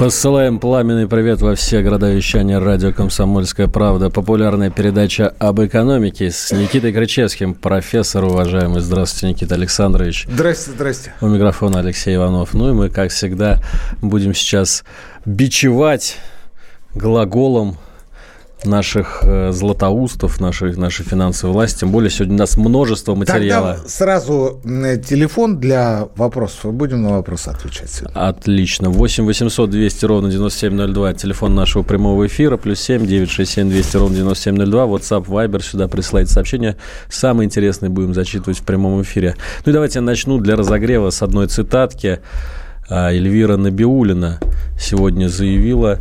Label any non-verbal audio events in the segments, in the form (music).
Посылаем пламенный привет во все города вещания радио «Комсомольская правда». Популярная передача об экономике с Никитой Кричевским, профессор, уважаемый. Здравствуйте, Никита Александрович. Здрасте, здрасте. У микрофона Алексей Иванов. Ну и мы, как всегда, будем сейчас бичевать глаголом наших э, златоустов, наших, нашей финансовой власти. Тем более сегодня у нас множество материала. Тогда сразу телефон для вопросов. Будем на вопросы отвечать сегодня. Отлично. 8 800 200 ровно 9702. Телефон нашего прямого эфира. Плюс 7 967 200 ровно 9702. WhatsApp, Viber. Сюда присылайте сообщения. Самые интересные будем зачитывать в прямом эфире. Ну и давайте я начну для разогрева с одной цитатки. А, Эльвира Набиулина сегодня заявила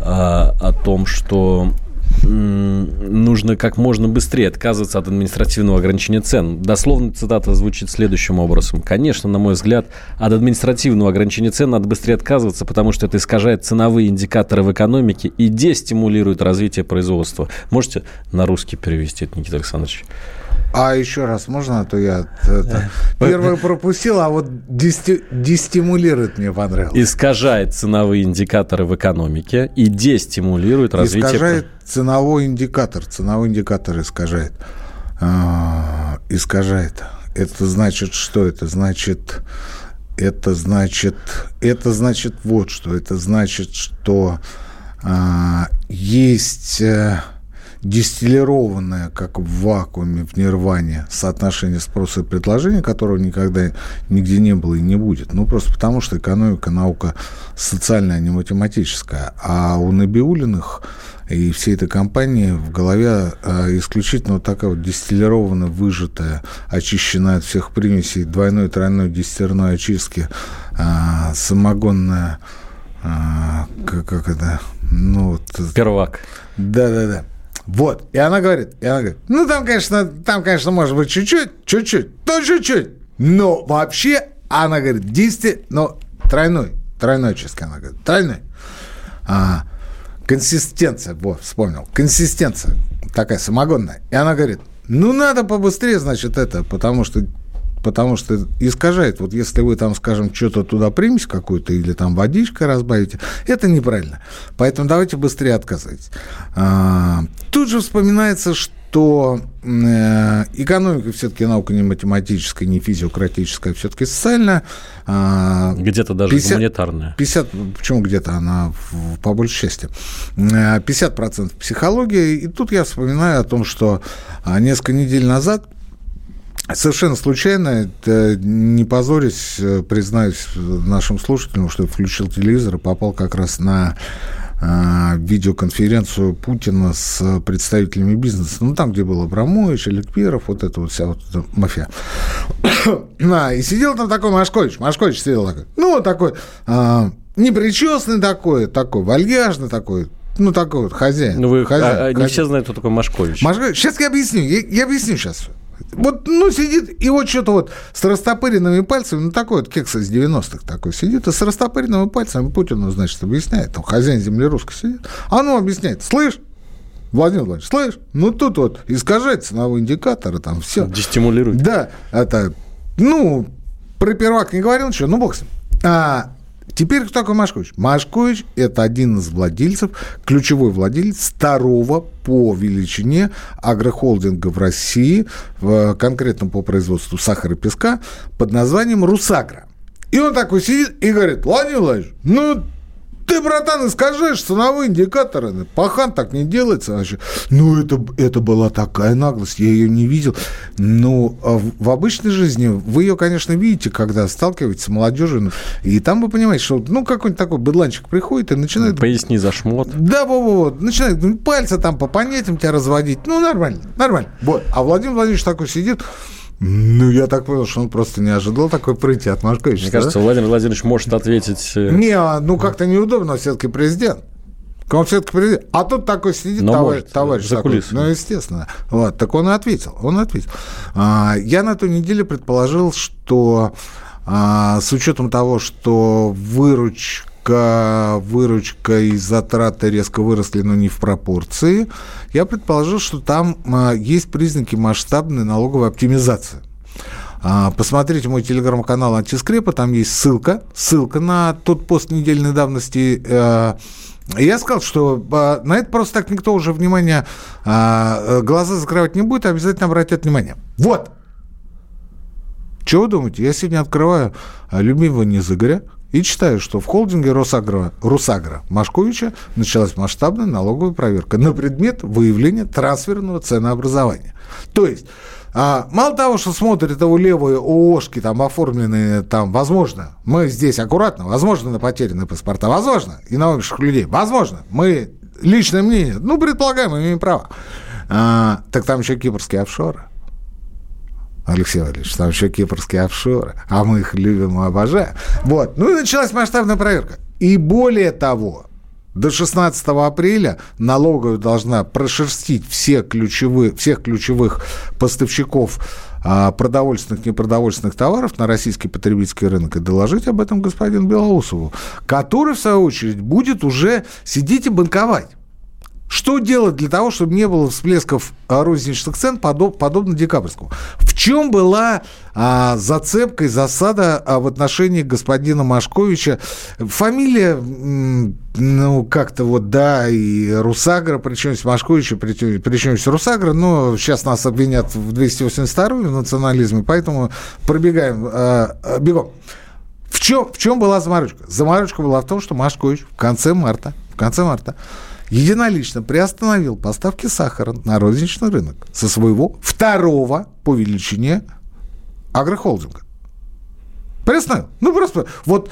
а, о том, что нужно как можно быстрее отказываться от административного ограничения цен. Дословно цитата звучит следующим образом. Конечно, на мой взгляд, от административного ограничения цен надо быстрее отказываться, потому что это искажает ценовые индикаторы в экономике и дестимулирует развитие производства. Можете на русский перевести это, Никита Александрович? А еще раз можно, а то я это, первое пропустил, а вот дести- дестимулирует мне понравилось. Искажает ценовые индикаторы в экономике и дестимулирует развитие... Искажает ценовой индикатор. Ценовой индикатор искажает. А, искажает. Это значит что? Это значит... Это значит... Это значит вот что. Это значит, что а, есть... э, дистиллированное, как в вакууме, в нирване, соотношение спроса и предложения, которого никогда нигде не было и не будет. Ну, просто потому, что экономика, наука социальная, а не математическая. А у Набиулиных и всей этой компании в голове э, исключительно вот такая вот дистиллированная, выжатая, очищенная от всех примесей двойной, тройной дистиллерной очистки э, самогонная, э, как, как это, ну, вот, Первак. да-да-да. Вот. И она говорит, и она говорит, ну, там, конечно, там, конечно, может быть чуть-чуть, чуть-чуть, то чуть-чуть. Но вообще, она говорит, 10, но тройной, тройной чистка, она говорит, тройной. А, консистенция, вот, вспомнил, консистенция такая самогонная. И она говорит, ну, надо побыстрее, значит, это, потому что потому что искажает. Вот если вы там, скажем, что-то туда примесь какую-то или там водичкой разбавите, это неправильно. Поэтому давайте быстрее отказывайтесь. А, тут же вспоминается, что э, экономика все-таки наука не математическая, не физиократическая, все-таки социальная. А, Где-то даже 50 гуманитарная. 50, почему где-то она в- по большей части, Э, 50% психология. И тут я вспоминаю о том, что а, несколько недель назад Совершенно случайно, это не позорясь, э, признаюсь нашим слушателям, что я включил телевизор и попал как раз на а, видеоконференцию Путина с представителями бизнеса. Ну, там, где был Абрамович, Эликперов, вот это вот вся вот эта мафия. (coughs) А, и сидел там такой Машкович. Машкович сидел такой. Ну, вот такой, а, непричесанный такой, такой, вальяжный такой, ну, такой вот хозяин. Ну, вы, Хозяин, а- а не хозяин. все знают, кто такой Машкович. Машкович, сейчас я объясню, я, я объясню сейчас. Вот, ну, сидит, и вот что-то вот с растопыренными пальцами, ну, такой вот кекс из 90-х такой сидит, и с растопыренными пальцами Путину, значит, объясняет, там, хозяин земли русской сидит, а ну, объясняет, слышь, Владимир Владимирович, слышь, ну, тут вот искажает ценовые индикаторы, там, все. Дестимулирует. Да, это, ну, про первак не говорил ничего, ну, бог с ним. А, теперь кто такой Машкович? Машкович – это один из владельцев, ключевой владелец второго по величине агрохолдинга в России, в, конкретно по производству сахара и песка, под названием «Русагра». И он такой сидит и говорит, Владимир Владимирович, ну, ты, братан, искажаешь ценовые индикаторы. Пахан так не делается вообще. Ну, это, это была такая наглость, я ее не видел. Ну, а в, в обычной жизни вы ее, конечно, видите, когда сталкиваетесь с молодежью. ну, И там вы понимаете, что, ну, какой-нибудь такой быдланчик приходит и начинает... Поясни за шмот. Да, во, во, во, начинает ну, пальцы там по понятиям тебя разводить. Ну, нормально, нормально. Вот. А Владимир Владимирович такой сидит, ну, я так понял, что он просто не ожидал такой прыти от Машковича. Мне кажется, Владимир Владимирович может ответить... э, Не, а, ну как-то неудобно, все-таки президент. Вам все-таки придет. А тут такой сидит Но товарищ, может, товарищ за такой. кулисами. Ну, естественно. Вот, так он и ответил. Он ответил. А, я на той неделе предположил, что а, с учетом того, что выручка, выручка и затраты резко выросли, но не в пропорции, я предположил, что там а, есть признаки масштабной налоговой оптимизации. А, Посмотрите мой телеграм-канал «Антискрепа», там есть ссылка, ссылка на тот пост недельной давности. э, Я сказал, что а, на это просто так никто уже внимания, а, глаза закрывать не будет, а обязательно обратят внимание. Вот! Чего вы думаете? Я сегодня открываю а, любимого Низыгоря и читаю, что в холдинге Росагро, Русагро Машковича началась масштабная налоговая проверка на предмет выявления трансферного ценообразования. То есть, а, мало того, что смотрят его левые ООшки, там, оформленные, там, возможно, мы здесь аккуратно, возможно, на потерянные паспорта, возможно, и на умерших людей, возможно, мы, личное мнение, ну, предполагаем, имеем право. А, так там еще кипрские офшоры. Алексей Валерьевич, там еще кипрские офшоры, а мы их любим и обожаем. Вот. Ну и началась масштабная проверка. И более того, до 16 апреля налоговая должна прошерстить все ключевые, всех ключевых поставщиков а, продовольственных, непродовольственных товаров на российский потребительский рынок и доложить об этом господину Белоусову, который, в свою очередь, будет уже сидеть и банковать. Что делать для того, чтобы не было всплесков розничных цен, подоб, подобно декабрьскому? В чем была а, зацепка и засада а, в отношении господина Машковича? Фамилия, ну, как-то вот, да, и Русагра, причем с Машковича, причем, причем Русагра, но сейчас нас обвинят в 282 в национализме, поэтому пробегаем, а, а, бегом. В чем, в чем была заморочка? Заморочка была в том, что Машкович в конце марта, в конце марта единолично приостановил поставки сахара на розничный рынок со своего второго по величине агрохолдинга. Приостановил. Ну, просто вот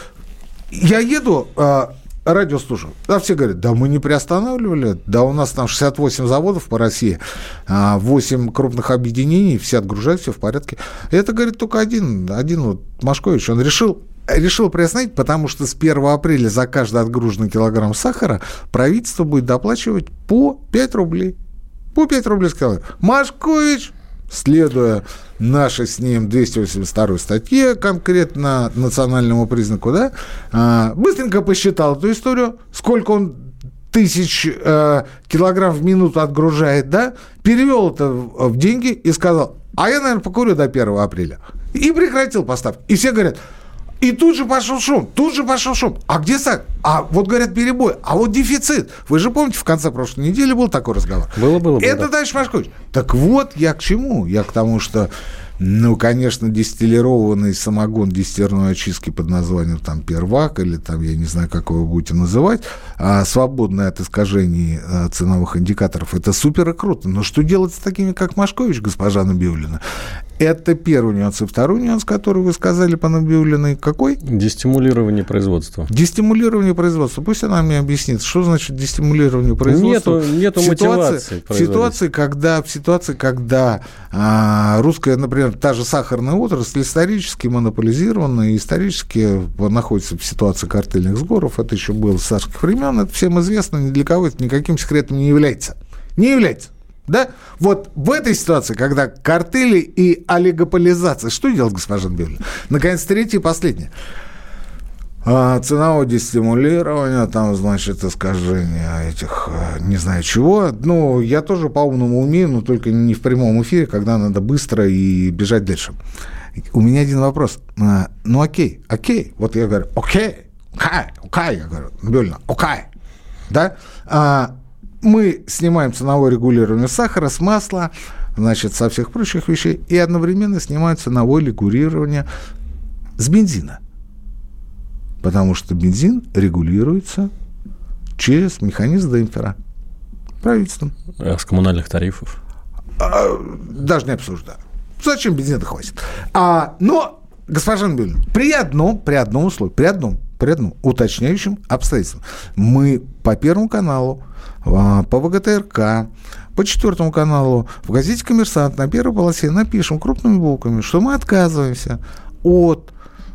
я еду, а, радио слушаю, а все говорят, да мы не приостанавливали, да у нас там 68 заводов по России, а, 8 крупных объединений, все отгружают, все в порядке. И это, говорит, только один, один вот Машкович, он решил решил приостановить, потому что с 1 апреля за каждый отгруженный килограмм сахара правительство будет доплачивать по 5 рублей. По 5 рублей с килограмм. Машкович, следуя нашей с ним 282 статье, конкретно национальному признаку, да, а, быстренько посчитал эту историю, сколько он тысяч э, килограмм в минуту отгружает, да, перевел это в деньги и сказал, а я, наверное, покурю до 1 апреля. И прекратил поставки. И все говорят, и тут же пошел шум, тут же пошел шум. А где сак? А вот говорят перебой, а вот дефицит. Вы же помните, в конце прошлой недели был такой разговор. Было, было, было. Это да. дальше Машкович. Так вот я к чему? Я к тому, что ну, конечно, дистиллированный самогон дистиллированной очистки под названием там первак или там, я не знаю, как вы будете называть, а, свободный от искажений а, ценовых индикаторов, это супер и круто. Но что делать с такими, как Машкович, госпожа Набиулина? Это первый нюанс. И второй нюанс, который вы сказали по Набиулиной, какой? Дестимулирование производства. Дестимулирование производства. Пусть она мне объяснит, что значит дестимулирование производства. Нету, нету ситуации, мотивации в ситуации, когда, в ситуации, когда а, русская, например, та же сахарная отрасль исторически монополизирована и исторически находится в ситуации картельных сборов. Это еще было с царских времен. Это всем известно, ни для кого это никаким секретом не является. Не является. Да? Вот в этой ситуации, когда картели и олигополизация, что делать, госпожа Бевлин? Наконец, третье и последнее. А, ценовое дестимулирование, там, значит, искажение этих, не знаю чего. Ну, я тоже по-умному умею, но только не в прямом эфире, когда надо быстро и бежать дальше. У меня один вопрос. А, ну, окей, окей. Вот я говорю, окей, окей, окей, я говорю, Бевлина, окей. Да? А, мы снимаем ценовое регулирование сахара с масла, значит, со всех прочих вещей, и одновременно снимаем ценовое регулирование с бензина. Потому что бензин регулируется через механизм демпфера правительством. А с коммунальных тарифов? А, даже не обсуждаю. Зачем бензина хватит? А, но, госпожа Набиулина, при одном, при одном условии, при одном, при одном уточняющем обстоятельстве. Мы по Первому каналу, по ВГТРК, по Четвертому каналу, в газете «Коммерсант» на первой полосе напишем крупными буквами, что мы отказываемся от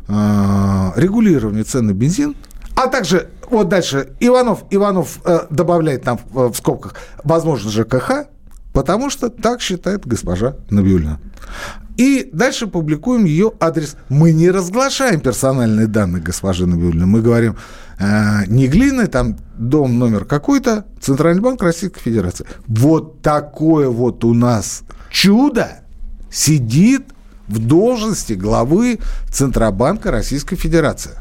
регулирования цен на бензин, а также вот дальше. Иванов, Иванов э, добавляет там в, в скобках, возможно, ЖКХ, потому что так считает госпожа Набиулина. И дальше публикуем ее адрес. Мы не разглашаем персональные данные госпожи Набиулиной. Мы говорим, э, не глины, там дом номер какой-то, Центральный банк Российской Федерации. Вот такое вот у нас чудо сидит в должности главы Центробанка Российской Федерации.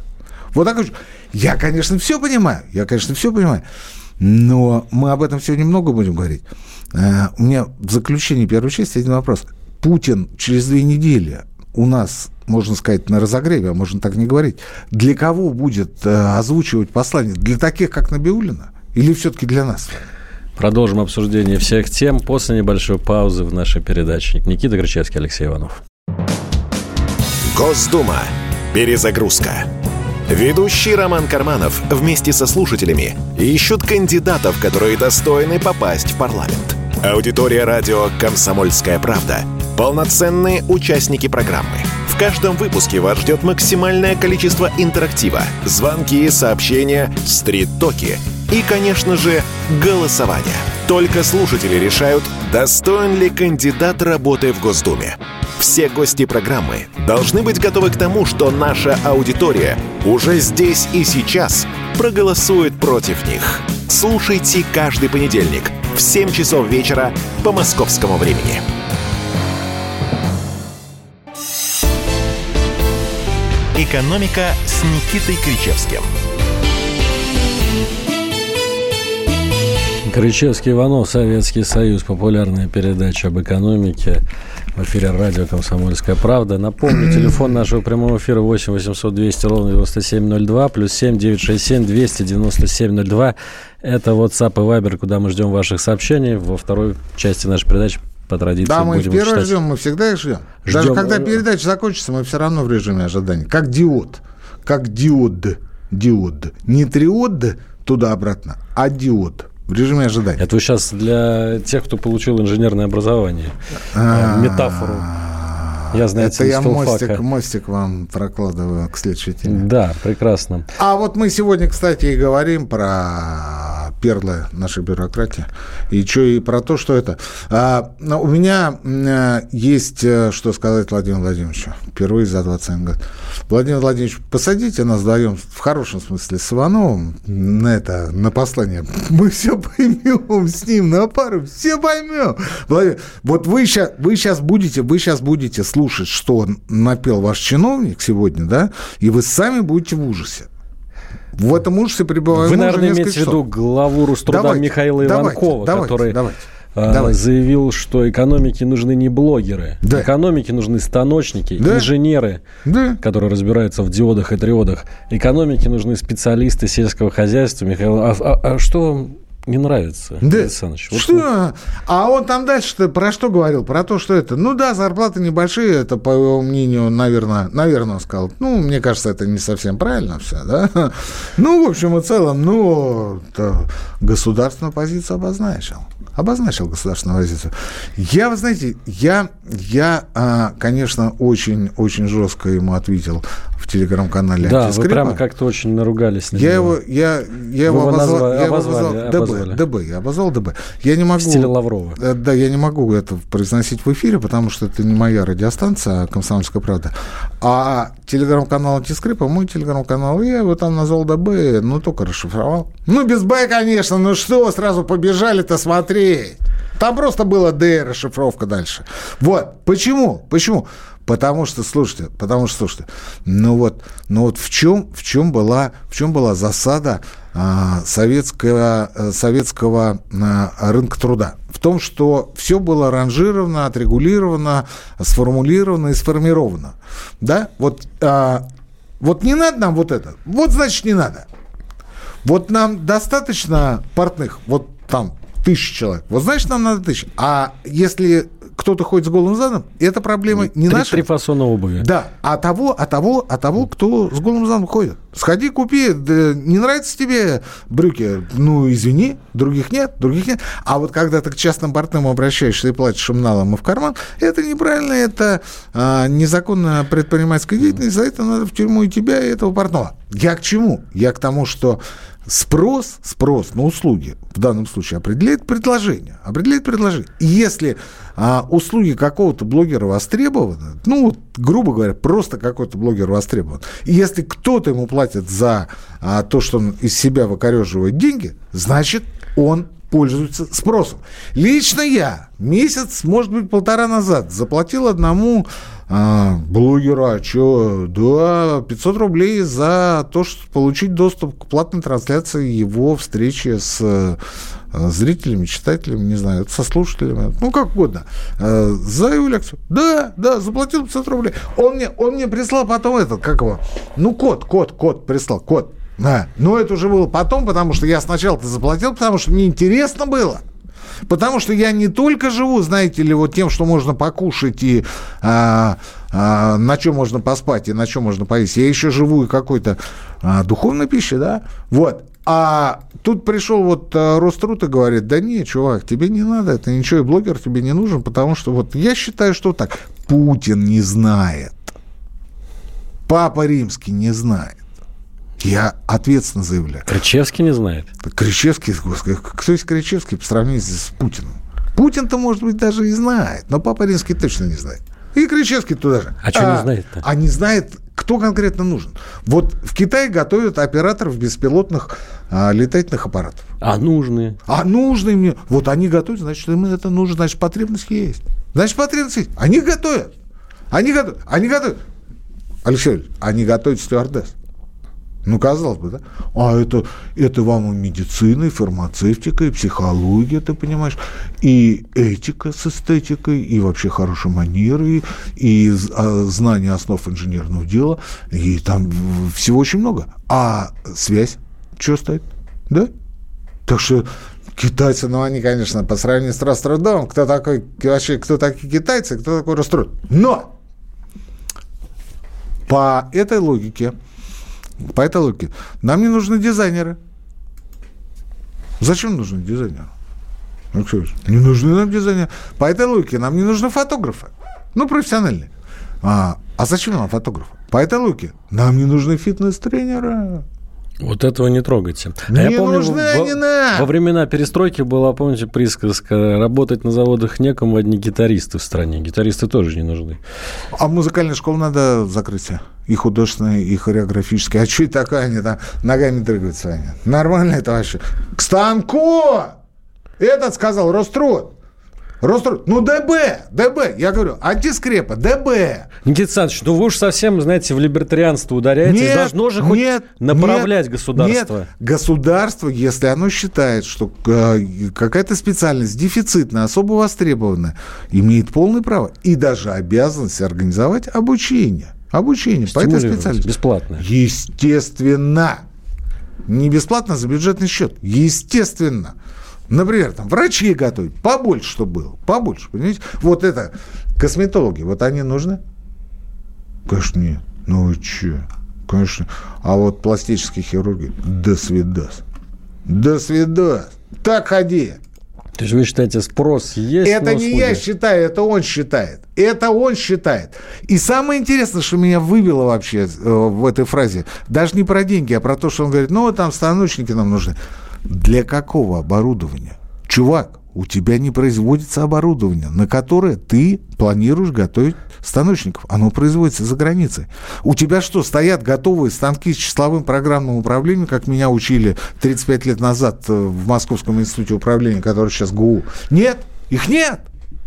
Вот так Я, конечно, все понимаю. Я, конечно, все понимаю. Но мы об этом сегодня много будем говорить. Э, у меня в заключении первой части один вопрос. Путин через две недели у нас, можно сказать, на разогреве, а можно так не говорить, для кого будет э, озвучивать послание? Для таких, как Набиулина? Или все-таки для нас? Продолжим обсуждение всех тем после небольшой паузы в нашей передаче. Никита Крычевский, Алексей Иванов. Госдума. Перезагрузка. Ведущий Роман Карманов вместе со слушателями ищут кандидатов, которые достойны попасть в парламент. Аудитория радио «Комсомольская правда» — полноценные участники программы. В каждом выпуске вас ждет максимальное количество интерактива, звонки, сообщения, стрит-токи и, конечно же, голосование. Только слушатели решают, достоин ли кандидат работы в Госдуме. Все гости программы должны быть готовы к тому, что наша аудитория уже здесь и сейчас проголосует против них. Слушайте каждый понедельник в 7 часов вечера по московскому времени. «Экономика» с Никитой Кричевским – Кричевский Иванов, Советский Союз, популярная передача об экономике. В эфире радио «Комсомольская правда». Напомню, телефон нашего прямого эфира 8 800 200 ровно 9702, плюс 7 967 297 02. Это WhatsApp и Viber, куда мы ждем ваших сообщений. Во второй части нашей передачи по традиции Да, мы будем первой читать. ждем, мы всегда их ждем. Ждем. Даже когда передача закончится, мы все равно в режиме ожидания. Как диод. Как диод. Диод. Не триод туда-обратно, а диод в режиме ожидания. Это вы сейчас для тех, кто получил инженерное образование. э, Метафору. Я, знаете, Это я мостик, мостик вам прокладываю к следующей теме. Да, прекрасно. А вот мы сегодня, кстати, и говорим про перлы нашей бюрократии. И что и про то, что это. А, у меня м, есть э, что сказать Владимиру Владимировичу. Впервые за 27 лет. Владимир Владимирович, посадите нас вдвоем, в хорошем смысле, с Ивановым на это, на послание. Мы все поймем с ним на пару, все поймем. Владимир, вот вы сейчас, вы сейчас будете, вы сейчас будете слушать, что напел ваш чиновник сегодня, да, и вы сами будете в ужасе. В этом ужасе пребываем Вы, наверное, имеете в виду главу Руструда Давайте, Михаила Иванкова, давайте, который давайте, а, давайте. заявил, что экономике нужны не блогеры, Да. экономике нужны станочники, Да. инженеры, Да. которые разбираются в диодах и триодах. Экономике нужны специалисты сельского хозяйства. Михаил, а, а- а что вам не нравится, Да. Александрович? Вот что? А он там дальше про что говорил? Про то, что это, ну да, зарплаты небольшие, это, по его мнению, наверное, наверное, он сказал, ну, мне кажется, это не совсем правильно все, да? (laughs) Ну, в общем и целом, ну, государственную позицию обозначил. Обозначил государственную позицию. Я, вы знаете, я, я а, конечно, очень-очень жестко ему ответил в телеграм-канале Да, вы прямо как-то очень наругались на Я него. его, я, я его его обозвал, я его обозвал обозвали. ДБ, ДБ, я обозвал ДБ. Я не могу... В стиле Лаврова. Э, Да, я не могу это произносить в эфире, потому что это не моя радиостанция, а «Комсомольская правда». А телеграм-канал «Антискрипа» мой телеграм-канал, я его там назвал ДБ, ну, только расшифровал. Ну, без Б, конечно, ну что, сразу побежали-то смотреть. Там просто было Д, расшифровка дальше. Вот, почему? Почему? Потому что, слушайте, потому что, слушайте, ну вот, ну вот в чем, в чем была, в чем была засада советского, э, советского а, рынка труда? В том, что все было ранжировано, отрегулировано, сформулировано и сформировано. Да? Вот, а, вот не надо нам вот это. Вот значит не надо. Вот нам достаточно портных, вот там тысяча человек. Вот значит, нам надо тысяча. А если кто-то ходит с голым задом, это проблема не Три, наша. три фасона обуви. Да, а того, а того, а того, кто с голым задом ходит. Сходи, купи. Да не нравятся тебе брюки? Ну, извини, других нет, других нет. А вот когда ты к частным портным обращаешься и платишь им налом и в карман, это неправильно, это а, незаконная предпринимательская деятельность, за это надо в тюрьму и тебя, и этого портного. Я к чему? Я к тому, что Спрос, спрос на услуги в данном случае определяет предложение. Определяет предложение. И если а, услуги какого-то блогера востребованы, ну, вот, грубо говоря, просто какой-то блогер востребован, и если кто-то ему платит за а, то, что он из себя выкореживает деньги, значит, он пользуются спросом. Лично я месяц, может быть, полтора назад заплатил одному а, блогеру, а что, да, 500 рублей за то, чтобы получить доступ к платной трансляции его встречи с а, зрителями, читателями, не знаю, со слушателями, ну, как угодно, а, за его лекцию. Да, да, заплатил 500 рублей. Он мне, он мне прислал потом этот, как его, ну, код, код, код прислал, код. Да. Но это уже было потом, потому что я сначала-то заплатил, потому что мне интересно было. Потому что я не только живу, знаете ли, вот тем, что можно покушать и а, а, на чем можно поспать и на чем можно поесть. Я еще живу и какой-то а, духовной пищей, да? Вот. А тут пришел вот а, Роструд и говорит, да не, чувак, тебе не надо, это ничего, и блогер тебе не нужен, потому что вот я считаю, что так. Путин не знает. Папа Римский не знает. Я ответственно заявляю. Кричевский не знает? Кричевский, господи, кто есть Кричевский по сравнению с Путиным? Путин-то, может быть, даже и знает, но Папа Римский точно не знает. И Кричевский туда же. А, а что не знает-то? А не знает, кто конкретно нужен. Вот в Китае готовят операторов беспилотных а, летательных аппаратов. А нужные? А нужные мне. Вот они готовят, значит, им это нужно, значит, потребность есть. Значит, потребность есть. Они готовят. Они готовят. Они готовят. Алексей, они готовят стюардесс. Ну, казалось бы, да? А это, это вам и медицина, и фармацевтика, и психология, ты понимаешь, и этика с эстетикой, и вообще хорошие манеры, и, а, знание основ инженерного дела, и там всего очень много. А связь что стоит? Да? Так что китайцы, ну, они, конечно, по сравнению с Рострудом, кто такой, вообще, кто такие китайцы, кто такой Роструд. Но по этой логике по этой логике. Нам не нужны дизайнеры. Зачем нужны дизайнеры? Не нужны нам дизайнеры. По этой логике нам не нужны фотографы. Ну, профессиональные. А, а зачем нам фотографы? По этой логике нам не нужны фитнес-тренеры. Вот этого не трогайте. А не я помню, нужна, во, не. Во времена перестройки была, помните, присказка «работать на заводах некому, одни гитаристы в стране». Гитаристы тоже не нужны. А музыкальную школу надо закрыть? И художественная, и хореографическая. А что это такое? Они там ногами дрыгаются. Они. Нормально это вообще. К станку! Этот сказал Роструд. Роструд, ну ДБ, ДБ, я говорю, антискрепа, ДБ. Никита Александрович, ну вы уж совсем, знаете, в либертарианство ударяетесь. Нет, Должно же хоть нет, направлять нет, государство. Нет, государство, если оно считает, что э, какая-то специальность дефицитная, особо востребованная, имеет полное право и даже обязанность организовать обучение. Обучение по этой специальности. Бесплатно. Естественно. Не бесплатно за бюджетный счет. Естественно. Например, там врачи готовить, побольше, чтобы было, побольше, понимаете? Вот это, косметологи, вот они нужны? Конечно, нет. Ну и че? Конечно. А вот пластические хирурги, до свидас. До свидас. Так ходи. То есть вы считаете, спрос есть? Это не я считаю, это он считает. Это он считает. И самое интересное, что меня выбило вообще э, в этой фразе, даже не про деньги, а про то, что он говорит, ну, там станочники нам нужны. Для какого оборудования? Чувак, у тебя не производится оборудование, на которое ты планируешь готовить станочников. Оно производится за границей. У тебя что, стоят готовые станки с числовым программным управлением, как меня учили 35 лет назад э, в Московском институте управления, который сейчас ГУ? Нет, их нет.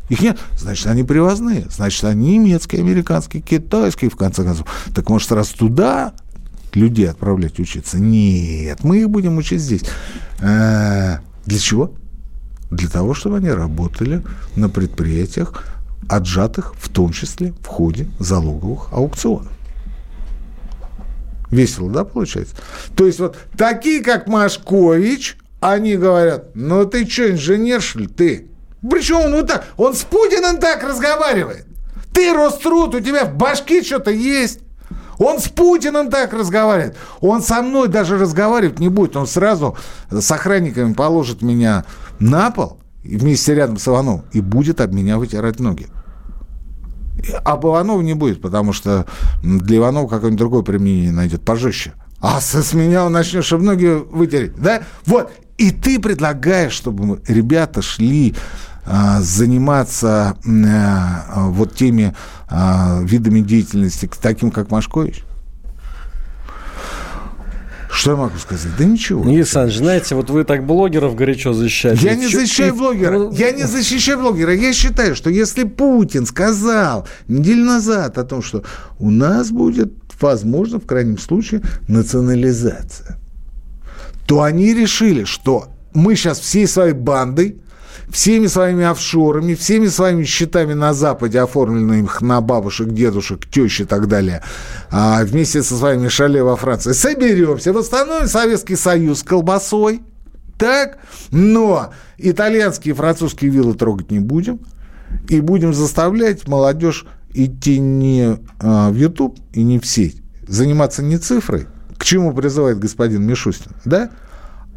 Их нет. Значит, они привозные. Значит, они немецкие, американские, китайские, в конце концов. Так может, раз туда людей отправлять учиться. Нет, мы их будем учить здесь. А, для чего? Для того, чтобы они работали на предприятиях, отжатых в том числе в ходе залоговых аукционов. Весело, да, получается? То есть вот такие, как Машкович, они говорят, ну ты что, инженер, что ли, ты? Причем он вот так, он с Путиным так разговаривает. Ты, Роструд, у тебя в башке что-то есть. Он с Путиным так разговаривает. Он со мной даже разговаривать не будет. Он сразу с охранниками положит меня на пол вместе рядом с Ивановым и будет об меня вытирать ноги. А Иванова не будет, потому что для Иванова какое-нибудь другое применение найдет пожестче. А с меня он начнет, чтобы ноги вытереть. Да? Вот. И ты предлагаешь, чтобы ребята шли заниматься а, вот теми а, видами деятельности, таким как Машкович? Что я могу сказать? Да ничего. Александрович, знаете, вот вы так блогеров горячо защищаете. Я не защищаю блогера. Я не защищаю блогера. Я считаю, что если Путин сказал неделю назад о том, что у нас будет, возможно, в крайнем случае, национализация, то они решили, что мы сейчас всей своей бандой всеми своими офшорами, всеми своими счетами на Западе, оформленными на бабушек, дедушек, тещи и так далее, а вместе со своими шале во Франции, соберемся, восстановим Советский Союз колбасой, так? Но итальянские и французские виллы трогать не будем. И будем заставлять молодежь идти не а, в YouTube и не в сеть. Заниматься не цифрой, к чему призывает господин Мишустин, да?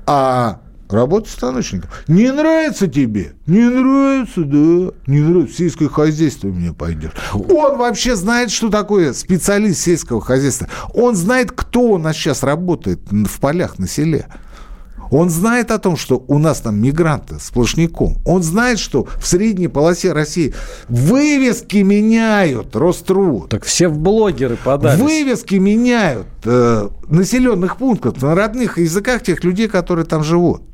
А Работа станочником. Не нравится тебе? Не нравится, да. Не нравится. Сельское хозяйство мне пойдет. Он вообще знает, что такое специалист сельского хозяйства. Он знает, кто у нас сейчас работает в полях на селе. Он знает о том, что у нас там мигранты сплошняком. Он знает, что в средней полосе России вывески меняют Роструд. Так все в блогеры подались. Вывески меняют э, населенных пунктов на родных языках тех людей, которые там живут.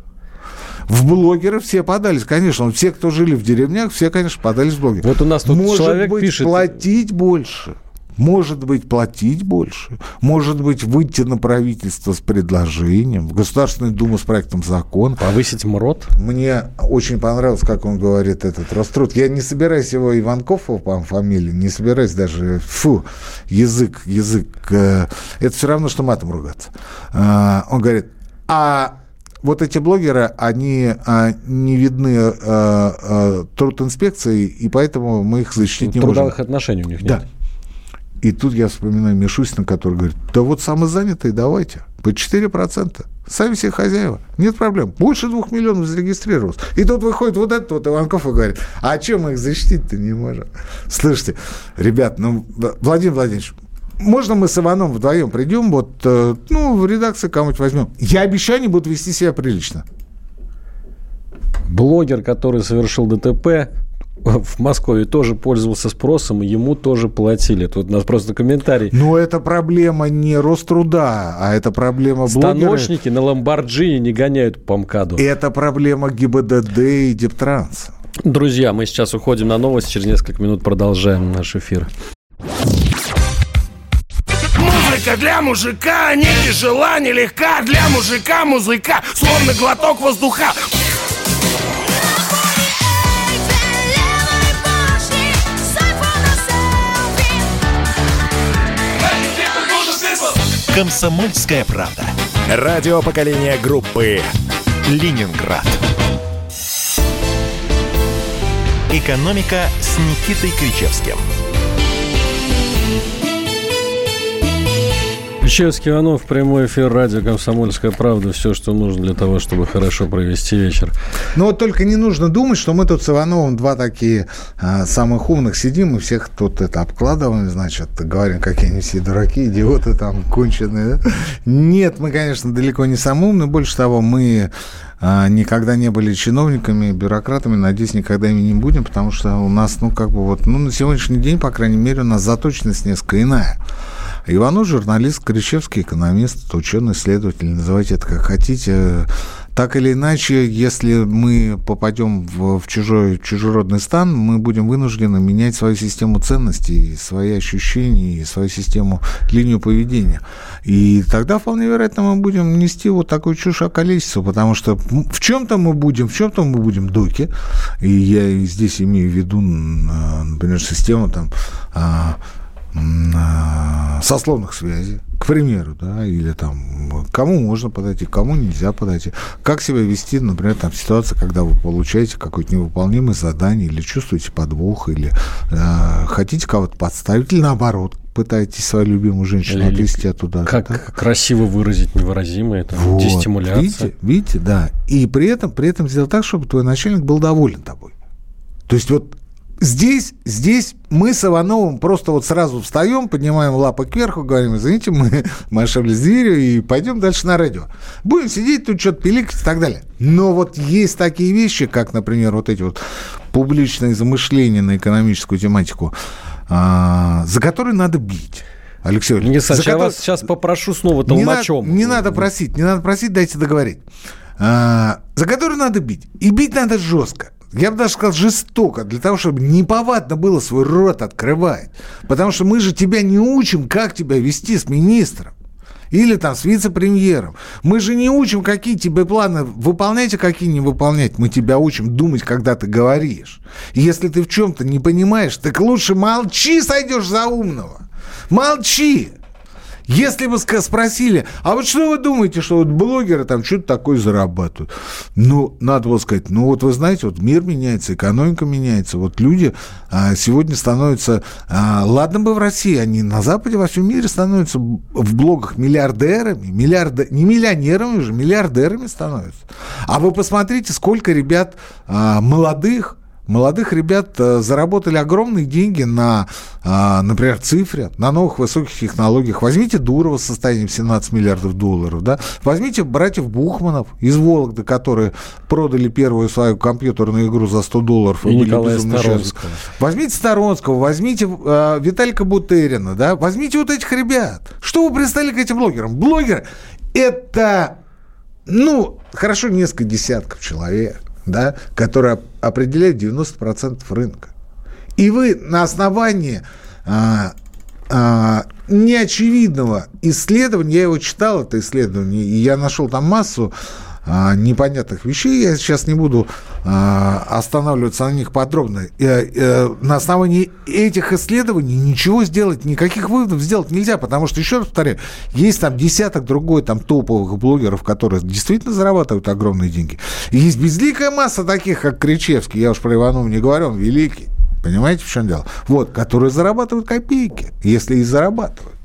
В блогеры все подались, конечно. Все, кто жили в деревнях, все, конечно, подались в блогеры. Вот у нас тут Может человек быть, пишет... платить больше. Может быть, платить больше. Может быть, выйти на правительство с предложением. В Государственную Думу с проектом закона. Повысить МРОД? Мне очень понравилось, как он говорит, этот Роструд. Я не собираюсь его Иванков, по фамилии, не собираюсь даже... Фу, язык, язык. Э, это все равно, что матом ругаться. Э, он говорит, а вот эти блогеры, они а, не видны а, а, труд инспекции, и поэтому мы их защитить не Трудовых можем. Трудовых отношений у них нет. Да. И тут я вспоминаю Мишустина, который говорит, да вот самозанятые давайте, по 4%. Сами все хозяева. Нет проблем. Больше двух миллионов зарегистрировалось. И тут выходит вот этот вот Иванков и говорит, а чем мы их защитить-то не можем? Слышите, ребят, ну, Владимир Владимирович, можно мы с Иваном вдвоем придем, вот, э, ну, в редакции кого-нибудь возьмем. Я обещаю, они будут вести себя прилично. Блогер, который совершил ДТП, в Москве тоже пользовался спросом, ему тоже платили. Тут у нас просто комментарий. Но это проблема не Роструда, а это проблема блогера. Станочники на Ламборджини не гоняют по МКАДу. Это проблема ГИБДД и Дептранс. Друзья, мы сейчас уходим на новости, через несколько минут продолжаем наш эфир. Музыка для мужика не тяжела, не легка Для мужика музыка, словно глоток воздуха Комсомольская правда. Радио поколения группы Ленинград. «Экономика» с Никитой Кричевским – Ключевский Иванов, прямой эфир радио «Комсомольская правда». Все, что нужно для того, чтобы хорошо провести вечер. Но вот только не нужно думать, что мы тут с Ивановым два такие а, самых умных сидим и всех тут это обкладываем, значит, говорим, какие они все дураки, идиоты там, конченые. Нет, мы, конечно, далеко не самые умные. Больше того, мы а, никогда не были чиновниками, бюрократами, надеюсь, никогда ими не будем, потому что у нас, ну, как бы вот, ну, на сегодняшний день, по крайней мере, у нас заточенность несколько иная. Иванов журналист, Кричевский экономист, ученый, исследователь, называйте это как хотите. Так или иначе, если мы попадем в, в чужой, чужеродный стан, мы будем вынуждены менять свою систему ценностей, свои ощущения, и свою систему, линию поведения. И тогда, вполне вероятно, мы будем нести вот такую чушь околесицу, потому что в чем-то мы будем, в чем-то мы будем доки. И я здесь имею в виду, например, систему там а, сословных связей, к примеру, да, или там, кому можно подойти, кому нельзя подойти, как себя вести, например, там, ситуация, когда вы получаете какое-то невыполнимое задание, или чувствуете подвох, или э, хотите кого-то подставить, или наоборот, пытаетесь свою любимую женщину или отвести оттуда. Как да? красиво выразить невыразимое, это вот. дестимуляция. Видите, видите, да. И при этом, при этом сделать так, чтобы твой начальник был доволен тобой. То есть вот здесь, здесь мы с Ивановым просто вот сразу встаем, поднимаем лапы кверху, говорим, извините, мы, мы ошиблись дверью и пойдем дальше на радио. Будем сидеть тут что-то пиликать и так далее. Но вот есть такие вещи, как, например, вот эти вот публичные замышления на экономическую тематику, а, за которые надо бить. Алексей Валерьевич. Александр, который... я вас сейчас попрошу снова толмачом. Не, на, не надо просить, не надо просить, дайте договорить. А, за который надо бить. И бить надо жестко я бы даже сказал, жестоко, для того, чтобы неповадно было свой рот открывать. Потому что мы же тебя не учим, как тебя вести с министром. Или там с вице-премьером. Мы же не учим, какие тебе планы выполнять, а какие не выполнять. Мы тебя учим думать, когда ты говоришь. И если ты в чем-то не понимаешь, так лучше молчи, сойдешь за умного. Молчи. Если бы спросили, а вот что вы думаете, что вот блогеры там что-то такое зарабатывают? Ну, надо было сказать, ну вот вы знаете, вот мир меняется, экономика меняется, вот люди а, сегодня становятся, а, ладно бы в России, они на Западе, во всем мире становятся в блогах миллиардерами, миллиард, не миллионерами уже, миллиардерами становятся. А вы посмотрите, сколько ребят а, молодых, молодых ребят э, заработали огромные деньги на, а, например, цифре, на новых высоких технологиях. Возьмите Дурова с состоянием 17 миллиардов долларов, да? возьмите братьев Бухманов из Вологды, которые продали первую свою компьютерную игру за 100 долларов. И, и Николая Сторонского. Возьмите Сторонского, возьмите э, Виталика Бутерина, да? возьмите вот этих ребят. Что вы пристали к этим блогерам? Блогеры – это, ну, хорошо, несколько десятков человек да, которые определяют 90% рынка. И вы на основании а, а, неочевидного исследования, я его читал, это исследование, и я нашел там массу а, непонятных вещей. Я сейчас не буду а, останавливаться на них подробно. На основании этих исследований ничего сделать, никаких выводов сделать нельзя, потому что, еще раз повторяю, есть там десяток другой там топовых блогеров, которые действительно зарабатывают огромные деньги. И есть безликая масса таких, как Кричевский, я уж про Иванова не говорю, он великий. Понимаете, в чем дело? Вот, которые зарабатывают копейки, если и зарабатывают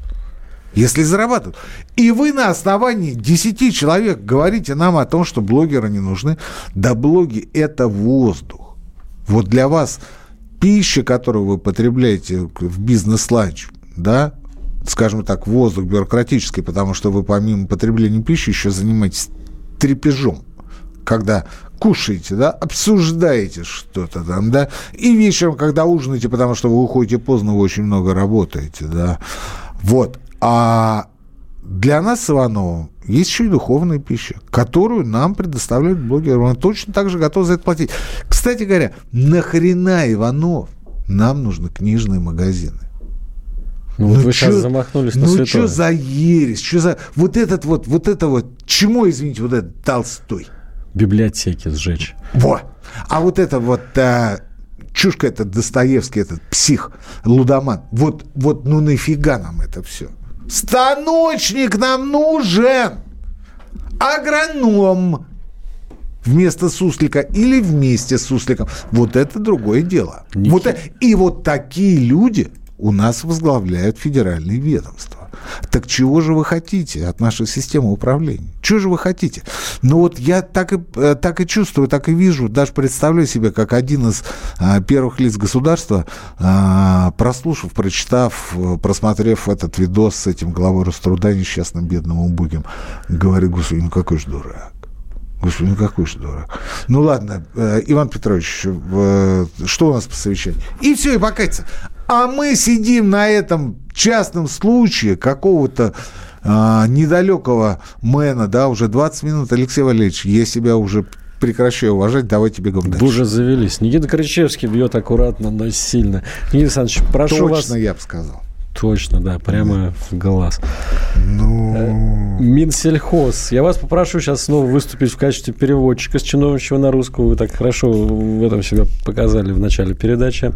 если зарабатывают. И вы на основании 10 человек говорите нам о том, что блогеры не нужны. Да блоги – это воздух. Вот для вас пища, которую вы потребляете в бизнес-ланч, да, скажем так, воздух бюрократический, потому что вы помимо потребления пищи еще занимаетесь трепежом, когда кушаете, да, обсуждаете что-то там, да, и вечером, когда ужинаете, потому что вы уходите поздно, вы очень много работаете, да, вот. А для нас с Ивановым есть еще и духовная пища, которую нам предоставляют блогеры. Он точно так же готов за это платить. Кстати говоря, нахрена Иванов? Нам нужны книжные магазины. Ну, ну вы чё, сейчас замахнулись на Ну, что за ересь? Что за... Вот этот вот, вот это вот... Чему, извините, вот этот Толстой? Библиотеки сжечь. Во! А вот это вот... А, чушка этот Достоевский, этот псих, лудоман. Вот, вот ну нафига нам это все? Станочник нам нужен. Агроном вместо суслика или вместе с сусликом. Вот это другое дело. Вот, и вот такие люди у нас возглавляют федеральные ведомства. Так чего же вы хотите от нашей системы управления? Чего же вы хотите? Ну вот я так и, э, так и чувствую, так и вижу, даже представляю себе, как один из а, первых лиц государства, а, прослушав, прочитав, просмотрев этот видос с этим главой Роструда, несчастным, бедным, убогим, говорит, господи, ну какой же дурак. Господи, ну какой же дурак. Ну ладно, э, Иван Петрович, э, что у нас по совещанию? И все, и покаяться. А мы сидим на этом частном случае какого-то а, недалекого мэна, да, уже 20 минут. Алексей Валерьевич, я себя уже прекращаю уважать, давайте бегом дальше. Вы уже завелись. Никита Кричевский бьет аккуратно, но сильно. Никита Александрович, прошу Точно вас... Точно я бы сказал. Точно, да, прямо да. в глаз. Ну... Э, Минсельхоз. Я вас попрошу сейчас снова выступить в качестве переводчика с чиновничего на русского. Вы так хорошо в этом себя показали в начале передачи.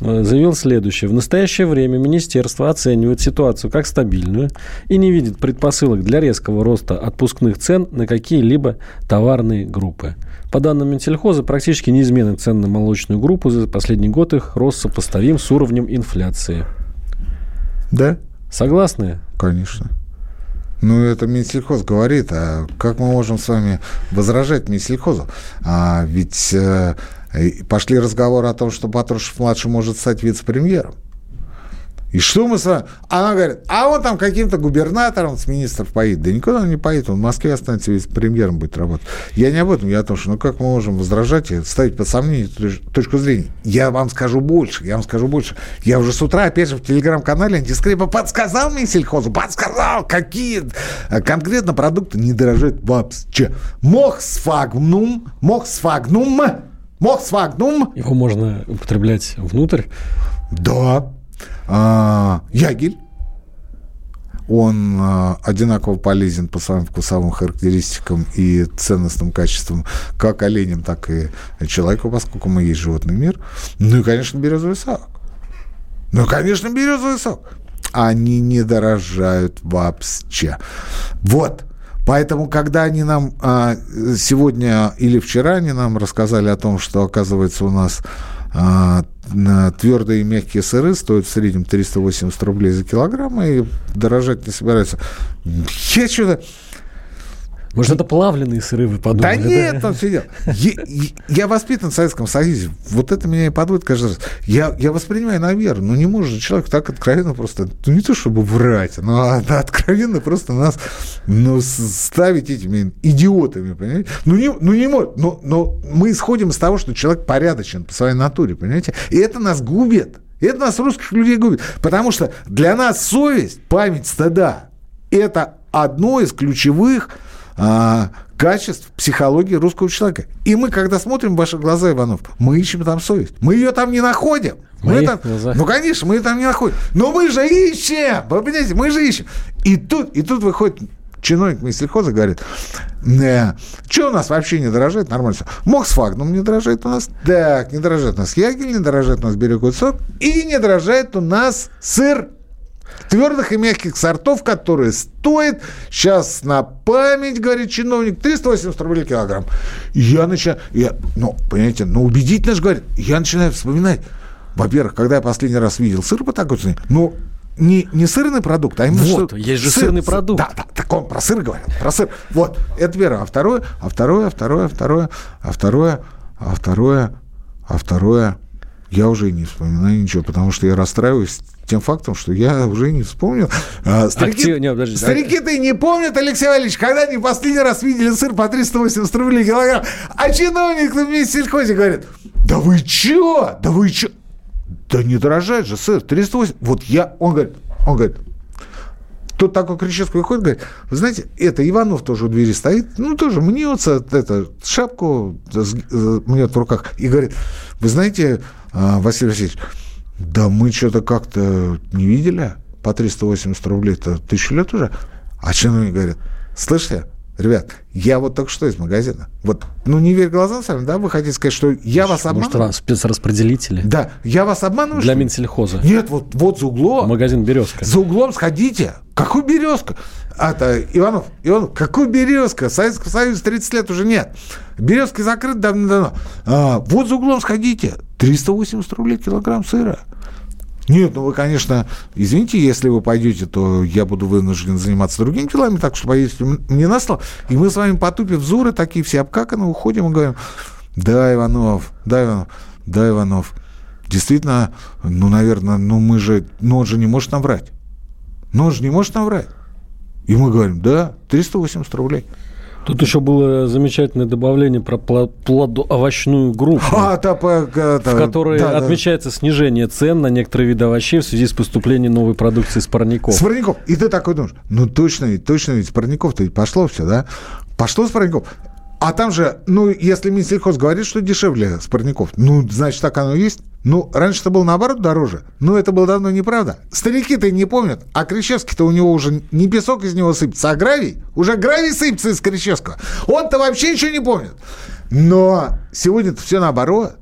Э, заявил следующее. В настоящее время министерство оценивает ситуацию как стабильную и не видит предпосылок для резкого роста отпускных цен на какие-либо товарные группы. По данным Минсельхоза, практически неизменны цены на молочную группу. За последний год их рост сопоставим с уровнем инфляции. Да? Согласны? Конечно. Ну, это Минсельхоз говорит, а как мы можем с вами возражать Минсельхозу? А ведь э, И пошли разговоры о том, что Патрушев-младший может стать вице-премьером. И что мы с вами... Она говорит, а он там каким-то губернатором с министров поедет. Да никуда он не поедет, он в Москве останется вице-премьером будет работать. Я не об этом, я о том, что ну как мы можем возражать и ставить под сомнение точку зрения. Я вам скажу больше, я вам скажу больше. Я уже с утра, опять же, в телеграм-канале антискрипа подсказал мне сельхозу, подсказал, какие конкретно продукты не дорожают вообще. Мохсфагнум, мохсфагнум, мохсфагнум. Его можно употреблять внутрь? Да, а, ягель. Он а, одинаково полезен по своим вкусовым характеристикам и ценностным качествам как оленям, так и человеку, поскольку мы есть животный мир. Ну и, конечно, березовый сок. Ну и, конечно, березовый сок. Они не дорожают вообще. Вот. Поэтому, когда они нам а, сегодня или вчера они нам рассказали о том, что, оказывается, у нас а, твердые и мягкие сыры стоят в среднем 380 рублей за килограмм и дорожать не собираются. Я что-то... Может, это плавленые сыры вы подумали? Да нет, все дело. Я, я воспитан в Советском Союзе. Вот это меня и подводит каждый раз. Я, я воспринимаю на веру. Ну, не может человек так откровенно просто... Ну, не то, чтобы врать, но откровенно просто нас ну, ставить этими идиотами, понимаете? Ну, не, ну, не может. Но, но мы исходим из того, что человек порядочен по своей натуре, понимаете? И это нас губит. Это нас, русских людей, губит. Потому что для нас совесть, память стыда – это одно из ключевых а, качеств психологии русского человека. И мы, когда смотрим в ваши глаза, Иванов, мы ищем там совесть. Мы ее там не находим. Мы там, ну, конечно, мы ее там не находим. Но мы же ищем! Вы понимаете, мы же ищем. И тут, и тут выходит чиновник Минсельхоза говорит, э, что у нас вообще не дорожает? Нормально все. Моксфагнум не дорожает у нас. Так, не дорожает у нас Ягель, не дорожает у нас сок. И не дорожает у нас сыр твердых и мягких сортов, которые стоят, сейчас на память, говорит чиновник, 380 рублей килограмм. Я начинаю, я, ну, понимаете, ну, убедительно же говорит, я начинаю вспоминать, во-первых, когда я последний раз видел сыр по такой цене, ну, не, не сырный продукт, а именно вот, что... есть же сыр, сырный продукт. Да, да, так он про сыр говорит, про сыр. Вот, это первое. А второе, а второе, а второе, а второе, а второе, а второе, а второе, я уже не вспоминаю ничего, потому что я расстраиваюсь тем фактом, что я уже не вспомнил. А, старики, а, не, старики-то и не помнят, Алексей Валерьевич, когда они последний раз видели сыр по 380 рублей килограмм. А чиновник на месте сельхозе говорит, да вы чё? Да вы чё? Да не дорожает же сыр, 380. Вот я, он говорит, он говорит, тут такой Кричевский выходит, говорит, вы знаете, это Иванов тоже у двери стоит, ну, тоже мнется, это, шапку мнет в руках, и говорит, вы знаете, Василий Васильевич, да мы что-то как-то не видели. По 380 рублей это тысячу лет уже. А чиновник говорит, слышите, ребят, я вот только что из магазина. Вот, ну, не верь глазам сами, да? Вы хотите сказать, что я вас обманываю? Может, спецраспределители? Да, я вас обманываю? Для Минсельхоза. Нет, вот, вот за углом. Магазин «Березка». За углом сходите. Какой «Березка»? Это, Иванов, Иванов, какой «Березка»? Советского Союза 30 лет уже нет. «Березки» закрыт давно-давно. А, вот за углом сходите. 380 рублей килограмм сыра. Нет, ну вы, конечно, извините, если вы пойдете, то я буду вынужден заниматься другими делами, так что поедете мне на стол. И мы с вами потупив взоры, такие все обкаканы, уходим и говорим, да, Иванов, да, Иванов, да, Иванов. Действительно, ну, наверное, ну мы же, ну он же не может нам врать. Ну он же не может нам врать. И мы говорим, да, 380 рублей. Тут еще было замечательное добавление про плодоовощную группу, а, да, да, в которой да, отмечается да. снижение цен на некоторые виды овощей в связи с поступлением новой продукции с парников. С парников. И ты такой думаешь, ну точно ведь, точно ведь, с парников-то ведь пошло все, да? Пошло с парников. А там же, ну, если Минсельхоз говорит, что дешевле с парников, ну, значит, так оно и есть. Ну, раньше это было наоборот дороже. Но это было давно неправда. Старики-то не помнят. А Кричевский-то у него уже не песок из него сыпется, а гравий. Уже гравий сыпется из Кричевского. Он-то вообще ничего не помнит. Но сегодня-то все наоборот.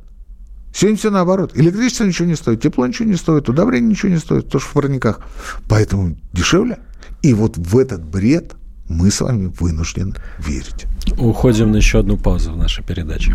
Сегодня все наоборот. Электричество ничего не стоит, тепло ничего не стоит, удобрение ничего не стоит, тоже в парниках. Поэтому дешевле. И вот в этот бред мы с вами вынуждены верить. Уходим на еще одну паузу в нашей передаче.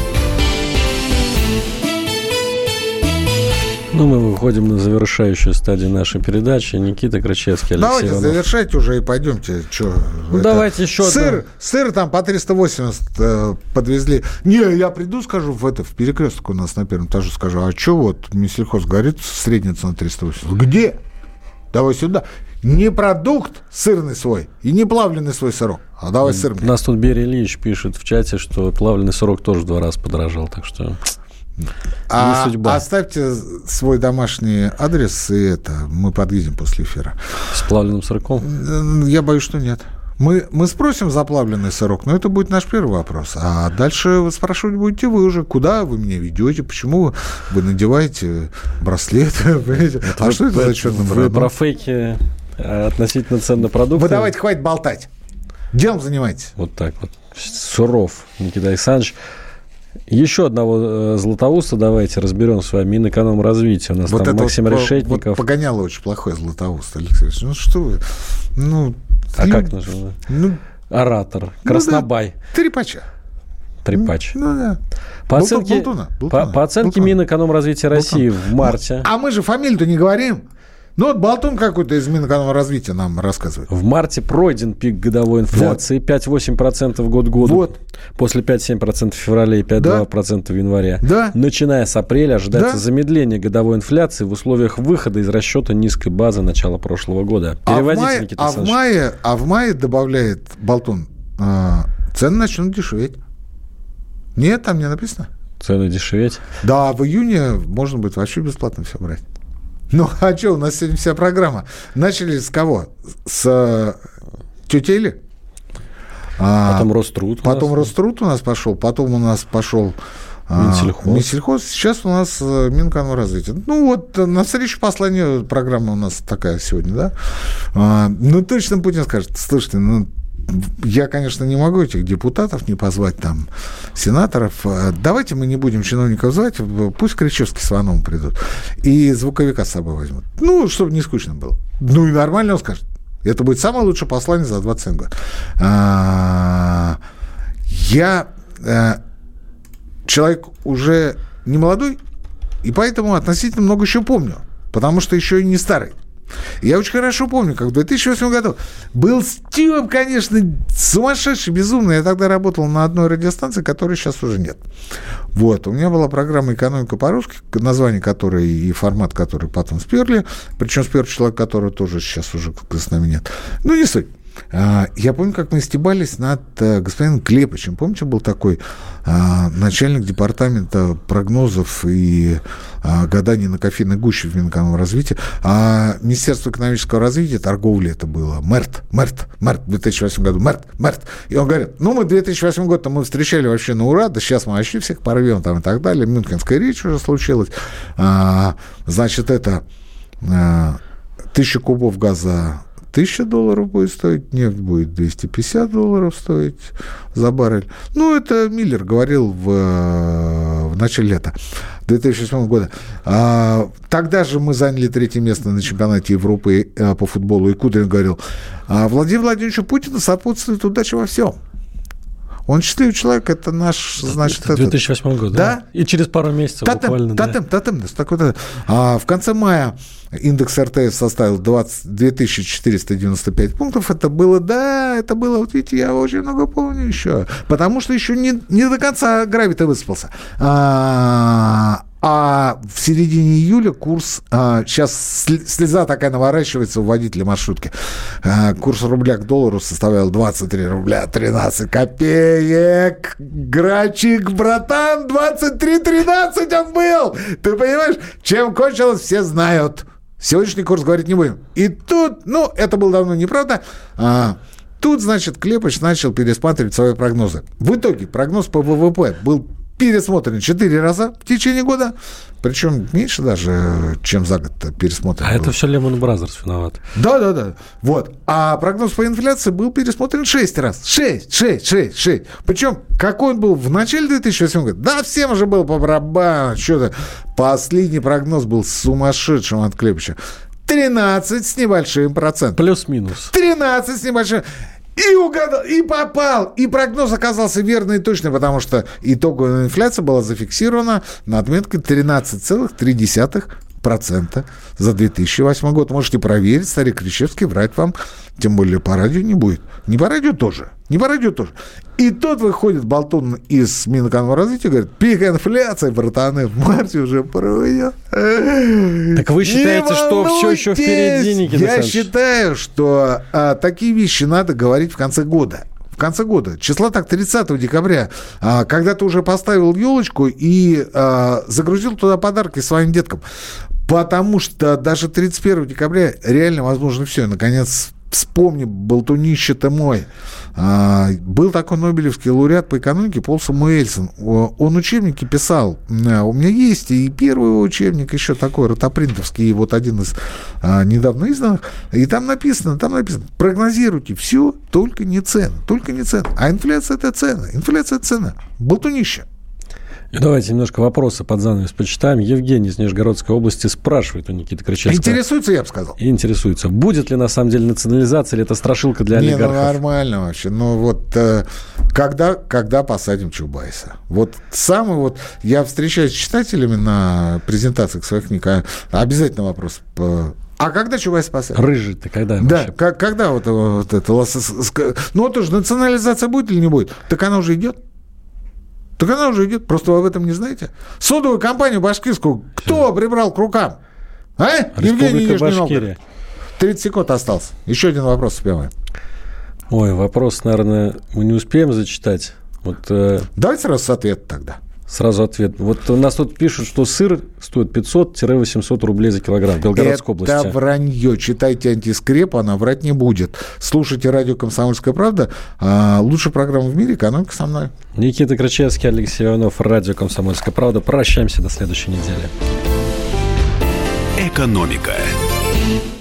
Ну, мы выходим на завершающую стадию нашей передачи. Никита Крачевский, Алексей Давайте Иванов. завершать уже и пойдемте. Чё, Ну, это- давайте еще Сыр, одно. сыр там по 380 э, подвезли. Не, я приду, скажу, в это, в перекресток у нас на первом этаже, скажу, а что вот Минсельхоз говорит, средняя цена 380. Где? Давай сюда. Не продукт сырный свой и не плавленый свой сырок, а давай сыр У нас тут Берия Ильич пишет в чате, что плавленый сырок тоже в два раза подорожал, так что А, не судьба. оставьте свой домашний адрес, и это, мы подъедем после эфира. с плавленым сырком. Э, Я боюсь, что нет. Мы, мы спросим заплавленный сырок, но это будет наш первый вопрос. А дальше вы спрашивать будете вы уже, куда вы меня ведете, почему вы надеваете браслет. (laughs) а что это за счет Вы про фейки э, относительно цен на продукты. Вы давайте, хватит болтать. Делом занимайтесь. Вот так вот. Суров Никита Александрович. Еще одного э, Златоуста давайте разберем с вами. Минэкономразвития. У нас там Максим вот, Решетников. вот погоняло очень плохой Златоуст, Алексей Ильич. Ну что вы? Ну, а ну, как называется? Ну, Оратор. Краснобай. трепача. Трепач. Ну да. По оценке, болтуна, по, болтуна, по оценке. Минэкономразвития России в марте. А мы же фамилию-то не говорим. Ну вот Болтун какой-то из Минэкономразвития нам рассказывает. В марте пройден пик годовой инфляции 5-8% год году. Вот. После 5-7% в феврале и 5-2% в январе. Да. Начиная с апреля ожидается Да. замедление годовой инфляции в условиях выхода из расчета низкой базы начала прошлого года. А в, Переводите, мае, Никита а, в мае, а в мае, добавляет Болтун, а, цены начнут дешеветь. Нет, там не написано. Цены дешеветь. Да, в июне можно будет вообще бесплатно все брать. Ну, а что, у нас сегодня вся программа. Начали с кого? С э, тети Эли? А, Потом Роструд. у Потом нас. Роструд у нас пошел, потом у нас пошел а, Минсельхоз. Минсельхоз. Сейчас у нас э, Минэкономразвитие. Ну вот э, на встречу послания программа у нас такая сегодня, да? А, ну точно Путин скажет, слушайте, ну я, конечно, не могу этих депутатов не позвать там, сенаторов. А, Давайте мы не будем чиновников звать, пусть Кричевский с Вановым придут. И звуковика с собой возьмут. Ну, чтобы не скучно было. Ну и нормально он скажет. Это будет самое лучшее послание за 27 год. А, Я э, человек уже не молодой, и поэтому относительно много еще помню, потому что еще и не старый. Я очень хорошо помню, как в 2008 году был стилом, конечно, сумасшедший, безумный. Я тогда работал на одной радиостанции, которой сейчас уже нет. Вот. У меня была программа «Экономика по-русски», название которой и формат, который потом сперли. Причем спер человек, который тоже сейчас уже с нами нет. Ну, не суть. А, Я помню, как мы стебались над э, господином Клепычем. Помните, был такой а, начальник департамента прогнозов и а, гаданий на кофейной гуще в Минэкономразвитии. А Министерство экономического развития, торговли это было, МЭРТ, МЭРТ, МЭРТ в 2008 году, МЭРТ, МЭРТ. И он говорит, ну, мы 2008 год мы встречали вообще на ура, да сейчас мы вообще всех порвем там и так далее. Мюнхенская речь уже случилась. Значит, это тысяча кубов газа 1000 долларов будет стоить, нефть будет 250 долларов стоить за баррель. Ну, это Миллер говорил в, э, в начале лета 2008 года. А, тогда же мы заняли третье место на чемпионате Европы э, по футболу, и Кудрин говорил, а Владимир Владимировичу Путину сопутствует удача во всем. Он счастливый человек, это наш, значит, Это этот- 2008 год, Да? да? И через пару месяцев Тотем, буквально, да. тотем, да, такой тотем. А в конце мая индекс РТС составил 20, 2495 пунктов. Это было, да, это было, вот видите, я очень много помню еще. Потому что еще не, не до конца гравий-то выспался. А, а в середине июля курс, а, сейчас сли- слеза такая наворачивается у водителя маршрутки, А, курс рубля к доллару составлял 23 рубля 13 копеек. Грачик, братан, 23-13 он был. Ты понимаешь, чем кончилось, все знают. Сегодняшний курс говорить не будем. И тут, ну, это было давно неправда. А, Тут, значит, Клепыч начал пересматривать свои прогнозы. В итоге прогноз по ВВП был пересмотрен четыре раза в течение года. Причем меньше даже, чем за год пересмотрен. А был. это все Lehman Brothers виноват. Да, да, да. Вот. А прогноз по инфляции был пересмотрен шесть раз. Шесть, шесть, шесть, шесть. Причем, какой он был в начале 2008 года? Да, всем уже был по барабану. Что-то. Последний прогноз был сумасшедшим от Клепача. 13 с небольшим процентом. Плюс-минус. 13 с небольшим. И угадал, и попал. И прогноз оказался верный и точный, потому что итоговая инфляция была зафиксирована на отметке 13,3 процента за 2008 год. Можете проверить, старик Кричевский врать вам, тем более по радио не будет. Не по радио тоже. Не по радио тоже. И тот выходит болтун из Минэкономразвития и говорит, пик инфляции, братаны, в марте уже пройдет. Так вы считаете, что все еще впереди, Никита Я считаю, что а, такие вещи надо говорить в конце года в конце года, числа так 30 декабря, а, когда ты уже поставил елочку и а, загрузил туда подарки своим деткам. Потому что даже 31 декабря реально возможно все. Наконец, вспомни, болтунище ты мой. А, был такой Нобелевский лауреат по экономике Пол Самуэльсон. Он учебники писал. А, у меня есть и первый учебник еще такой, ротопринтовский, вот один из а, недавно изданных. И там написано, там написано, прогнозируйте все, только не цены, только не цены. А инфляция – это цена, инфляция – это цена. Болтунище. Давайте немножко вопросы под занавес почитаем. Евгений из Нижегородской области спрашивает у Никиты Кричевского. Интересуется, я бы сказал. Интересуется. Будет ли на самом деле национализация или это страшилка для олигархов? Не, ну нормально вообще. Ну вот э, когда, когда посадим Чубайса? Вот самый вот... Я встречаюсь с читателями на презентациях своих книг. А обязательно вопрос а когда Чубайс посадят? Рыжий-то когда? Да, как, когда вот, вот это... Ну, вот уже национализация будет или не будет? Так она уже идет. Так она уже идет, просто вы об этом не знаете. Содовую компанию башкирскую кто прибрал к рукам? А? Евгений Башкирия. 30 секунд остался. Еще один вопрос успеваем. Ой, вопрос, наверное, мы не успеем зачитать. Вот, э... Давайте сразу ответ тогда. Сразу ответ. Вот у нас тут пишут, что сыр стоит 500-800 рублей за килограмм в Белгородской Это области. Это вранье. Читайте антискреп, она врать не будет. Слушайте радио «Комсомольская правда». А, лучшая программа в мире «Экономика со мной». Никита Крачевский, Алексей Иванов, радио «Комсомольская правда». Прощаемся до следующей недели. «Экономика»